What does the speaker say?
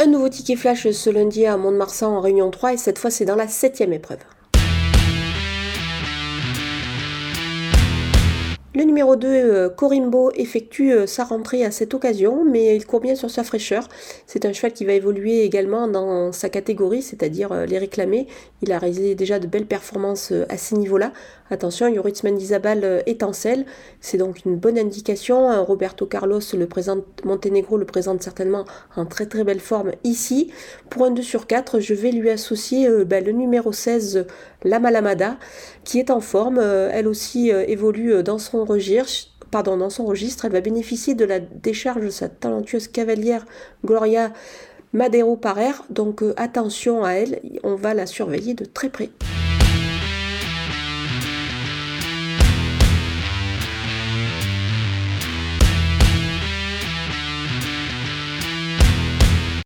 Un nouveau ticket flash ce lundi à Mont-de-Marsan en Réunion 3 et cette fois c'est dans la septième épreuve. Le numéro 2, euh, Corimbo, effectue euh, sa rentrée à cette occasion, mais il court bien sur sa fraîcheur. C'est un cheval qui va évoluer également dans sa catégorie, c'est-à-dire euh, les réclamés. Il a réalisé déjà de belles performances à ces niveaux-là. Attention, Yoritz Mendizabal étincelle. C'est donc une bonne indication. Roberto Carlos, le présente, Montenegro, le présente certainement en très très belle forme ici. Pour un 2 sur 4, je vais lui associer ben, le numéro 16, la Malamada, qui est en forme. Elle aussi évolue dans son registre. Dans son registre, elle va bénéficier de la décharge de sa talentueuse cavalière Gloria Madero Parer. Donc attention à elle, on va la surveiller de très près.